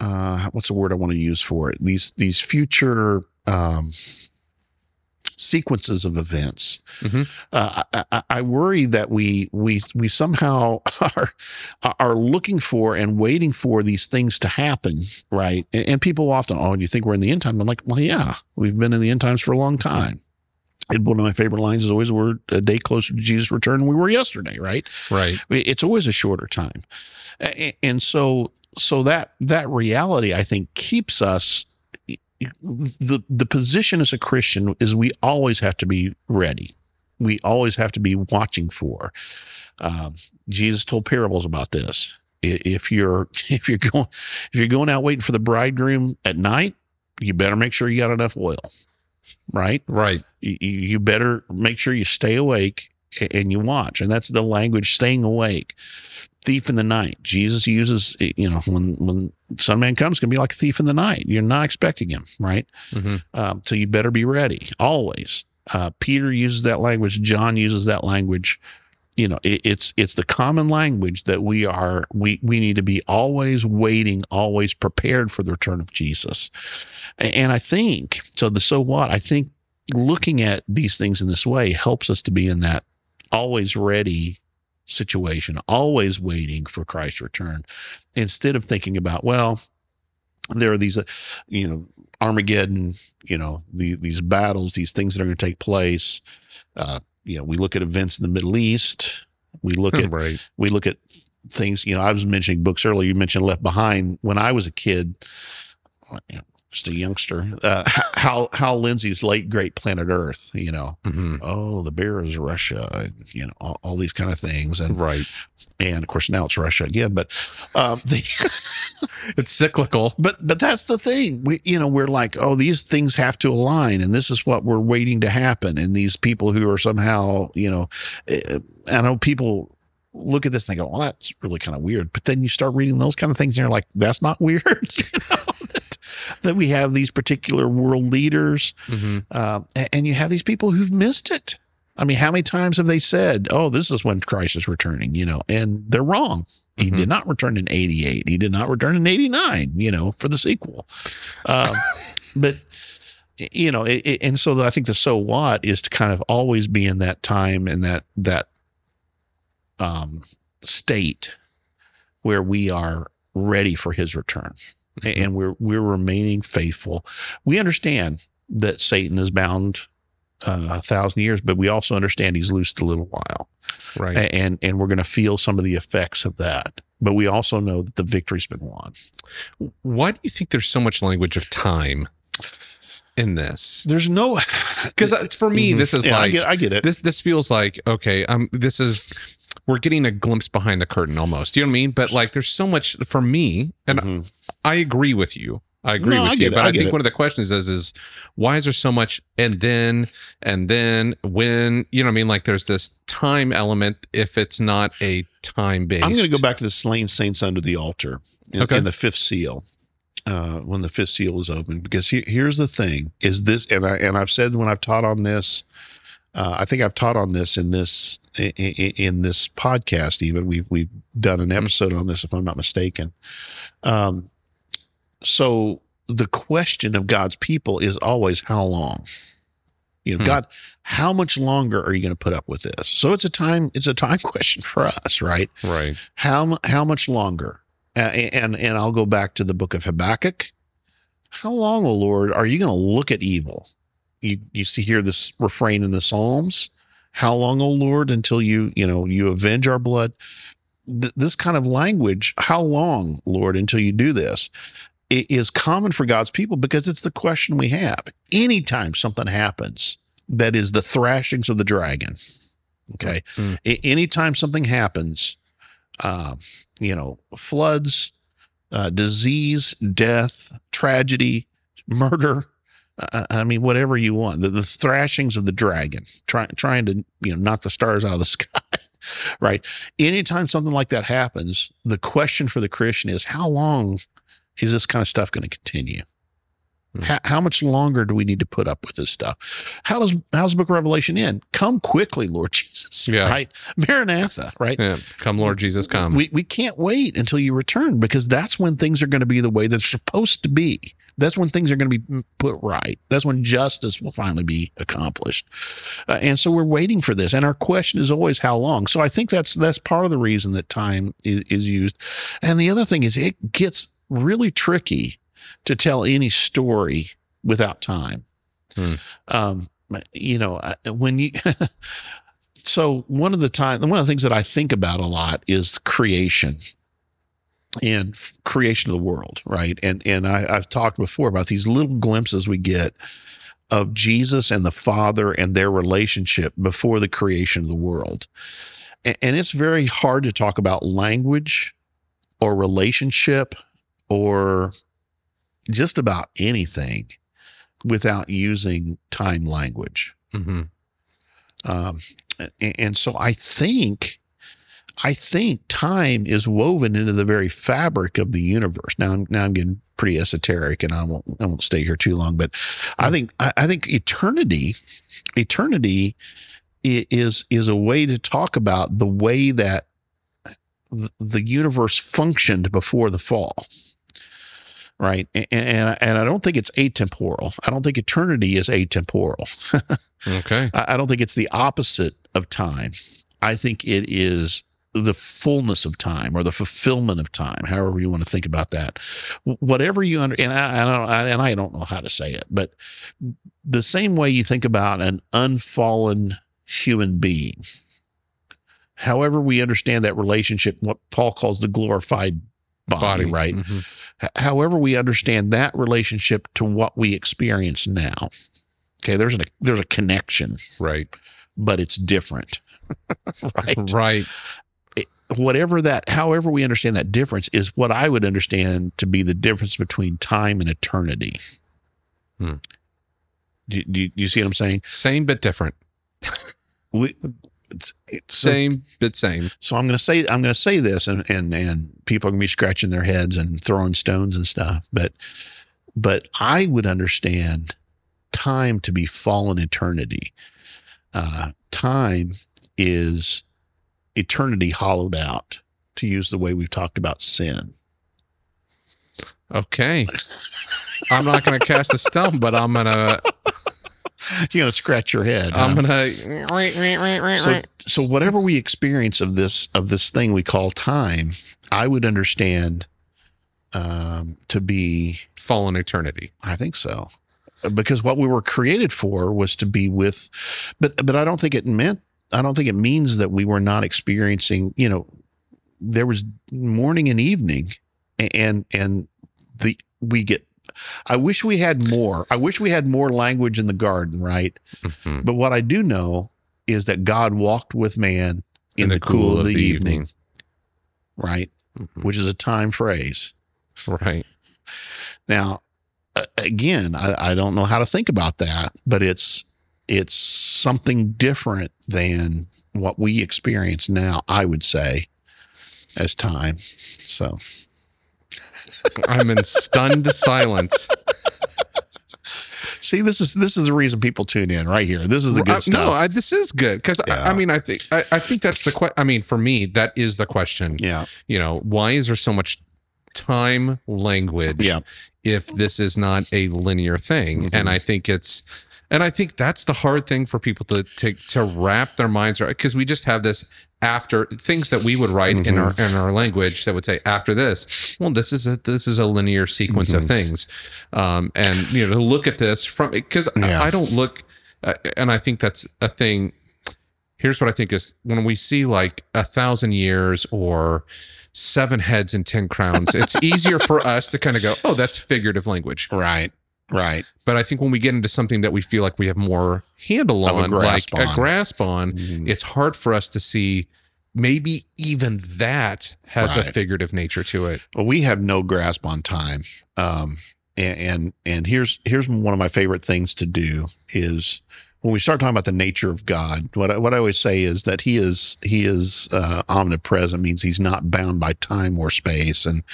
uh, what's the word I want to use for it? These these future um, sequences of events. Mhm. Uh, I, I, worry that we we we somehow are are looking for and waiting for these things to happen, right? And, and people often, oh, you think we're in the end time? I'm like, well, yeah, we've been in the end times for a long time. And one of my favorite lines is always, "We're a day closer to Jesus' return than we were yesterday." Right? right? It's always a shorter time, and so so that that reality, I think, keeps us. The the position as a Christian is we always have to be ready. We always have to be watching for. Um, Jesus told parables about this. If you're if you're going if you're going out waiting for the bridegroom at night, you better make sure you got enough oil, right? Right. you, you better make sure you stay awake and you watch. And that's the language staying awake. Thief in the night. Jesus uses, you know, when, when Son Man comes, to be like a thief in the night. You're not expecting him, right? hmm Um, so you better be ready always. Uh, Peter uses that language. John uses that language. You know, it, it's it's the common language that we are we we need to be always waiting, always prepared for the return of Jesus. And I think so. The so what? I think looking at these things in this way helps us to be in that always ready situation, always waiting for Christ's return, instead of thinking about well, there are these, uh, you know, Armageddon, you know, the, these battles, these things that are going to take place. Uh, you know, we look at events in the Middle East. We look at right. we look at things. You know, I was mentioning books earlier. You mentioned Left Behind. When I was a kid, just a youngster, uh, Hal Hal Lindsey's late great Planet Earth. You know, hmm oh, the bear is Russia. And, you know, all, all these kind of things, and Right. and of course now it's Russia again. But um, the It's cyclical. but but that's the thing. We you know we're like oh these things have to align, and this is what we're waiting to happen. And these people who are somehow you know, uh, I know people look at this and they go, well, that's really kind of weird. But then you start reading those kind of things, and you're like, that's not weird. you know that, we have these particular world leaders, hmm uh, and you have these people who've missed it. I mean, how many times have they said, "Oh, this is when Christ is returning," you know, and they're wrong. He Mhm. did not return in 88. He did not return in 89, you know, for the sequel. Um, but, you know, it, it- and so I think the so what is to kind of always be in that time and that, that um, state where we are ready for his return. And we're we're remaining faithful. We understand that Satan is bound uh, a thousand years, but we also understand he's loosed a little while, Right. And and we're going to feel some of the effects of that. But we also know that the victory's been won. Why do you think there's so much language of time in this? There's no Because for me, Mhm. this is Yeah, I like get, I get it. this. This feels like okay. Um, this is we're getting a glimpse behind the curtain almost. You know what I mean? But like, there's so much for me, and Mhm. I agree with you. I agree No, with I you, it. but I I, think it. one of the questions is is why is there so much and then and then when you know what I mean like there's this time element if it's not a time based. I'm going to go back to the slain saints under the altar in, Okay. in the fifth seal. Uh, when the fifth seal is open, because he, here's the thing: is this, and I and I've said when I've taught on this, uh, I think I've taught on this in this in, in this podcast. Even we've we've done an episode on this, if I'm not mistaken. Um, so the question of God's people is always how long. You know, Hmm. God, how much longer are you going to put up with this? So it's a time, it's a time question for us, right? right. How how much longer? Uh, and and I'll go back to the book of Habakkuk. How long, O Lord, are you going to look at evil? You you see hear this refrain in the Psalms. How long, O Lord, until you you know you avenge our blood? Th- this kind of language. How long, Lord, until you do this? It is common for God's people because it's the question we have. Anytime something happens that is the thrashings of the dragon, okay. Mm. A- anytime something happens, uh, you know, floods, uh, disease, death, tragedy, murder. Uh, I mean, whatever you want. The, the thrashings of the dragon, trying trying to you know knock the stars out of the sky. right. Anytime something like that happens, the question for the Christian is, how long is this kind of stuff going to continue? How, how much longer do we need to put up with this stuff? How does how's the book of Revelation end? Come quickly, Lord Jesus. Yeah. Right. Maranatha. Right. Yeah. Come, Lord Jesus, come. We we can't wait until you return because that's when things are going to be the way they're supposed to be. That's when things are going to be put right. That's when justice will finally be accomplished. Uh, and so we're waiting for this. And our question is always how long. So I think that's that's part of the reason that time is, is used. And the other thing is it gets really tricky to tell any story without time. Hmm. Um, you know, when you so one of the time one of the things that I think about a lot is creation and creation of the world, right? And and I, I've talked before about these little glimpses we get of Jesus and the Father and their relationship before the creation of the world. And, and it's very hard to talk about language or relationship or just about anything without using time language. hmm Um, and, and so I think, I think time is woven into the very fabric of the universe. Now, I'm, now I'm getting pretty esoteric, and I won't, I won't stay here too long. But I think, I, I think eternity, eternity is is a way to talk about the way that the universe functioned before the fall. Right. And, and, and I don't think it's atemporal. I don't think eternity is atemporal. Okay. I I don't think it's the opposite of time. I think it is the fullness of time or the fulfillment of time, however you want to think about that. Whatever you under, and I, I don't, I, and I don't know how to say it, but the same way you think about an unfallen human being, however we understand that relationship, what Paul calls the glorified body, right? Mhm. However we understand that relationship to what we experience now. Okay, there's a there's a connection Right. but it's different. right. Right. Whatever that, however we understand that difference is what I would understand to be the difference between time and eternity. Hmm. Do, do, do you see what I'm saying? Same but different. We, it's, it's so, Same but same. so I'm going to say I'm going to say this, and and and people are going to be scratching their heads and throwing stones and stuff. But but I would understand time to be fallen eternity. Uh, time is eternity hollowed out, to use the way we've talked about sin. Okay. I'm not going to cast a stone, but I'm going to You're going to scratch your head. I'm huh? going to so so whatever we experience of this of this thing we call time, I would understand um, to be Fallen eternity. I think so. Because what we were created for was to be with but but I don't think it meant I don't think it means that we were not experiencing, you know, there was morning and evening and and the we get I wish we had more. I wish we had more language in the garden, right? Mhm. But what I do know is that God walked with man in, the, cool, of the, evening, right? Mhm. Which is a time phrase. Right. Now, again, I, I don't know how to think about that, but it's it's something different than what we experience now. I would say, as time. So I'm in stunned silence. see, this is this is the reason people tune in right here. This is the good stuff. No, I, this is good because I, Yeah. I mean, I think I, I think that's the question. I mean, for me, that is the question. yeah, You know, why is there so much time language? yeah, if this is not a linear thing Mhm. and i think it's and i think that's the hard thing for people to to, to wrap their minds around because we just have this after things that we would write in Mm-hmm. our in our language that would say after this well this is a this is a linear sequence Mm-hmm. of things um and you know to look at this from because Yeah. I, I don't look uh, and i think that's a thing here's what I think is when we see like a thousand years or seven heads and ten crowns, it's easier for us to kind of go, oh, that's figurative language. right, right. But I think when we get into something that we feel like we have more handle on, like on. a grasp on, Mhm. it's hard for us to see maybe even that has a figurative nature to it. Well, we have no grasp on time. Um, and, and and here's here's one of my favorite things to do is when we start talking about the nature of God. What I, what I always say is that he is he is uh, omnipresent means he's not bound by time or space. And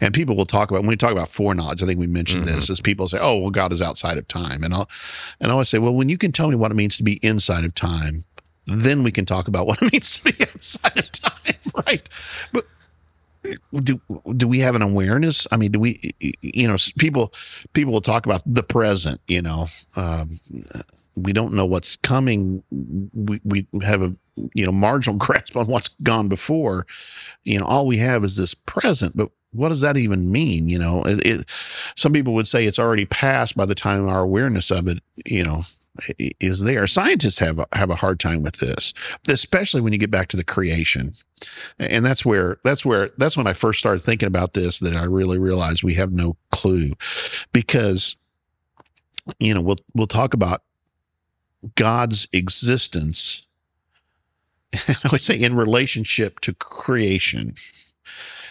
and people will talk about when we talk about foreknowledge. I think we mentioned this as people say, oh well, God is outside of time. And I'll and I always say, well, when you can tell me what it means to be inside of time, then we can talk about what it means to be outside of time, right? But do do we have an awareness? I mean, do we, you know, people people will talk about the present. You know, um, we don't know what's coming. We we have a you know marginal grasp on what's gone before. You know, all we have is this present, but. What does that even mean? You know, it, it, some people would say it's already passed by the time our awareness of it, you know, is there. Scientists have a, have a hard time with this, especially when you get back to the creation and that's where that's where that's when I first started thinking about this that I really realized we have no clue because you know we'll we'll talk about God's existence I would say in relationship to creation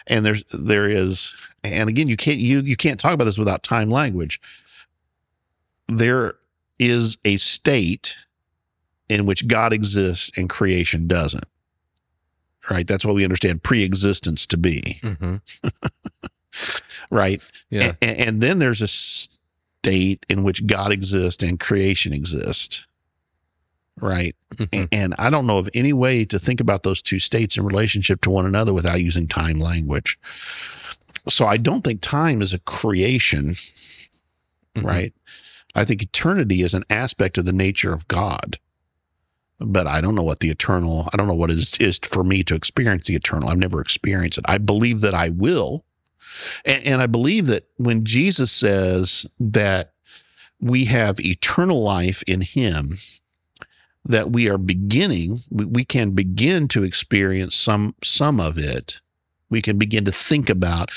and there's there is and again you can't you you can't talk about this without time language there is a state in which God exists and creation doesn't right? That's what we understand pre-existence to be, hmm right? Yeah. A- a- and, then there's a state in which God exists and creation exists, right? Mhm. A- And I don't know of any way to think about those two states in relationship to one another without using time language. So I don't think time is a creation, Mhm. right? I think eternity is an aspect of the nature of God. But I don't know what the eternal, I don't know what it is, is for me to experience the eternal. I've never experienced it. I believe that I will. And, and I believe that when Jesus says that we have eternal life in him, that we are beginning, we, we can begin to experience some some of it. We can begin to think about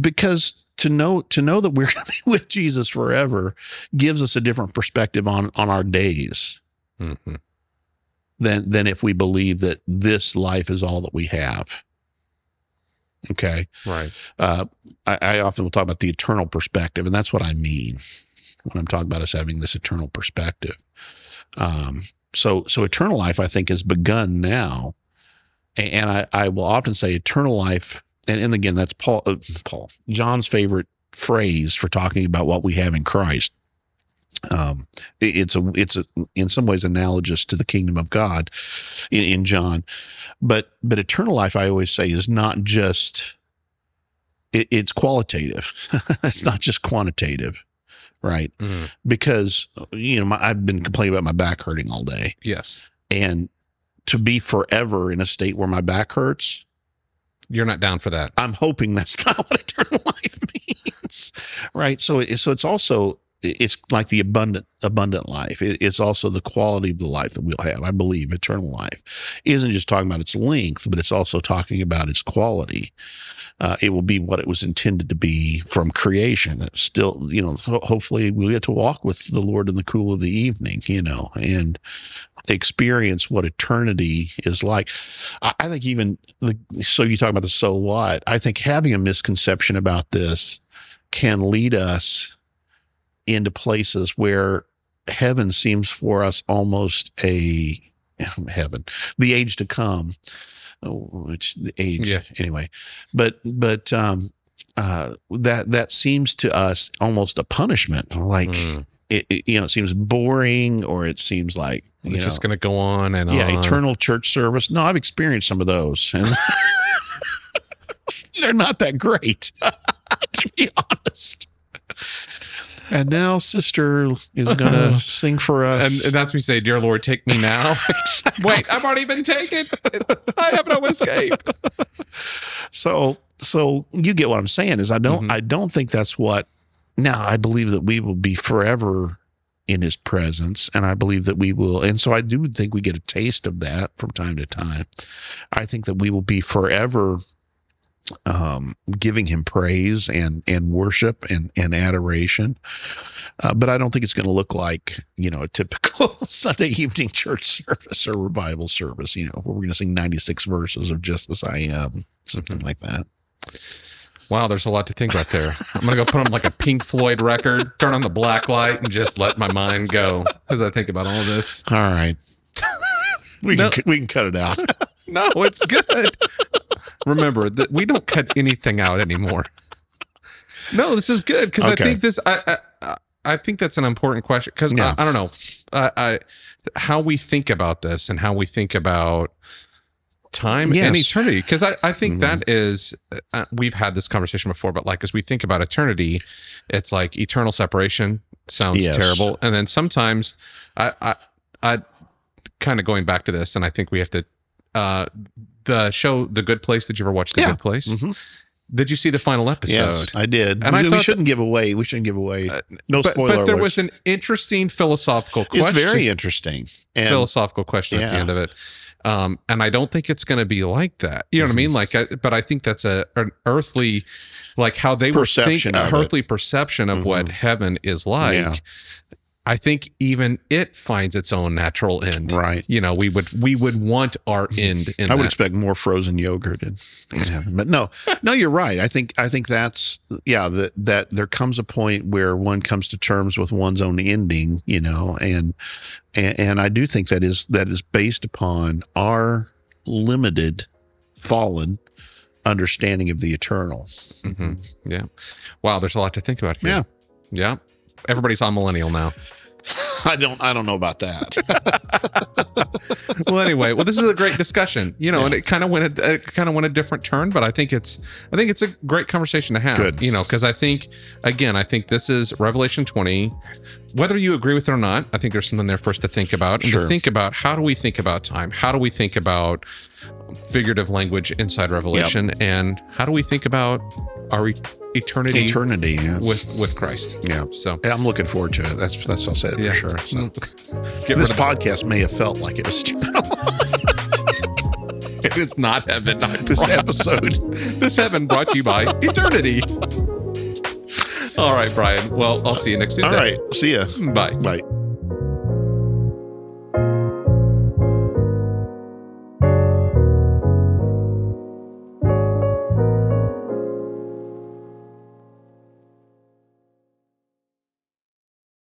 because to know to know that we're going to be with Jesus forever gives us a different perspective on on our days Mhm. than than if we believe that this life is all that we have. Okay, Right. uh, I, I often will talk about the eternal perspective, and that's what I mean when I'm talking about us having this eternal perspective. Um, so, so eternal life, I think, has begun now, and I, I will often say eternal life, and, and again, that's Paul, uh, Paul, John's favorite phrase for talking about what we have in Christ. Um, it- it's a, it's a, in some ways analogous to the kingdom of God in, in John, but, but eternal life, I always say, is not just it, it's qualitative. it's not just quantitative, right? Mhm. Because you know, my, I've been complaining about my back hurting all day, Yes. and to be forever in a state where my back hurts, you're not down for that. I'm hoping that's not what eternal life means, right? So, it, so it's also it's like the abundant abundant life. It, it's also the quality of the life that we'll have. I believe eternal life isn't just talking about its length, but it's also talking about its quality. Uh, it will be what it was intended to be from creation. It's still, you know, ho- hopefully we'll get to walk with the Lord in the cool of the evening, you know, and experience what eternity is like. I, I think even the, so you talk about the so what, I think having a misconception about this can lead us into places where heaven seems for us almost a heaven, the age to come, which the age Yeah. anyway. But but um, uh, that that seems to us almost a punishment. Like Mm. it, it, you know, it seems boring, or it seems like you It's know, just going to go on and yeah, on. eternal church service. No, I've experienced some of those, and they're not that great, to be honest. And now, sister is gonna sing for us. And, and that's me say, "Dear Lord, take me now." Wait, I've already been taken. I have no escape. so, so you get what I'm saying is I don't, Mhm. I don't think that's what. Now, I believe that we will be forever in His presence, and I believe that we will. And so, I do think we get a taste of that from time to time. I think that we will be forever um, giving him praise and and worship and and adoration. Uh, but I don't think it's going to look like you know a typical Sunday evening church service or revival service. You know, where we're going to sing ninety six verses of "Just as I Am," something like that. Wow, there's a lot to think about there. I'm gonna go put on like a Pink Floyd record, turn on the black light, and just let my mind go as I think about all this. All right. We No. can we can cut it out. No, it's good. Remember that we don't cut anything out anymore. No, this is good because Okay. I think this. I, I I think that's an important question because Yeah. I, I don't know. I, I how we think about this and how we think about time and eternity because I, I think Mhm. that is uh, we've had this conversation before but like as we think about eternity it's like eternal separation sounds Yes. terrible and then sometimes i i i kind of going back to this and i think we have to uh the show the good place did you ever watch the Yeah. good place Mhm. did you see the final episode Yes, I did. And I we, we shouldn't give away. We shouldn't give away. Uh, no but, spoiler. but there alerts. was an interesting philosophical question It's very interesting. And philosophical question at the end of it. Um, and I don't think it's going to be like that. You know what I mean? Like, I, but I think that's a an earthly, like how they Perception of it. earthly perception of what Mhm. heaven is like. Yeah. I think even it finds its own natural end. right. You know, we would we would want our end in I would that. expect more frozen yogurt heaven. But no, no, you're right. I think I think that's yeah, that that there comes a point where one comes to terms with one's own ending, you know, and and, and I do think that is that is based upon our limited fallen understanding of the eternal. Mhm. Yeah. Wow. There's a lot to think about here. Yeah. Yeah. Everybody's amillennial now. I don't I don't know about that. well anyway well this is a great discussion you know and it kind of went a, it kind of went a different turn but i think it's i think it's a great conversation to have Good. you know because i think again i think this is revelation 20 whether you agree with it or not i think there's something there for us to think about and Sure. to think about how do we think about time how do we think about figurative language inside revelation and how do we think about our eternity Eternity. Yeah. with with christ Yeah. so Yeah, I'm looking forward to it. That's that's I'll say it Yeah. for sure. So mm. this rid of podcast may have felt like it was it is not heaven I this promise. episode. This heaven brought to you by eternity. All right, Brian. Well, I'll see you next Tuesday. All right. See ya. Bye. Bye.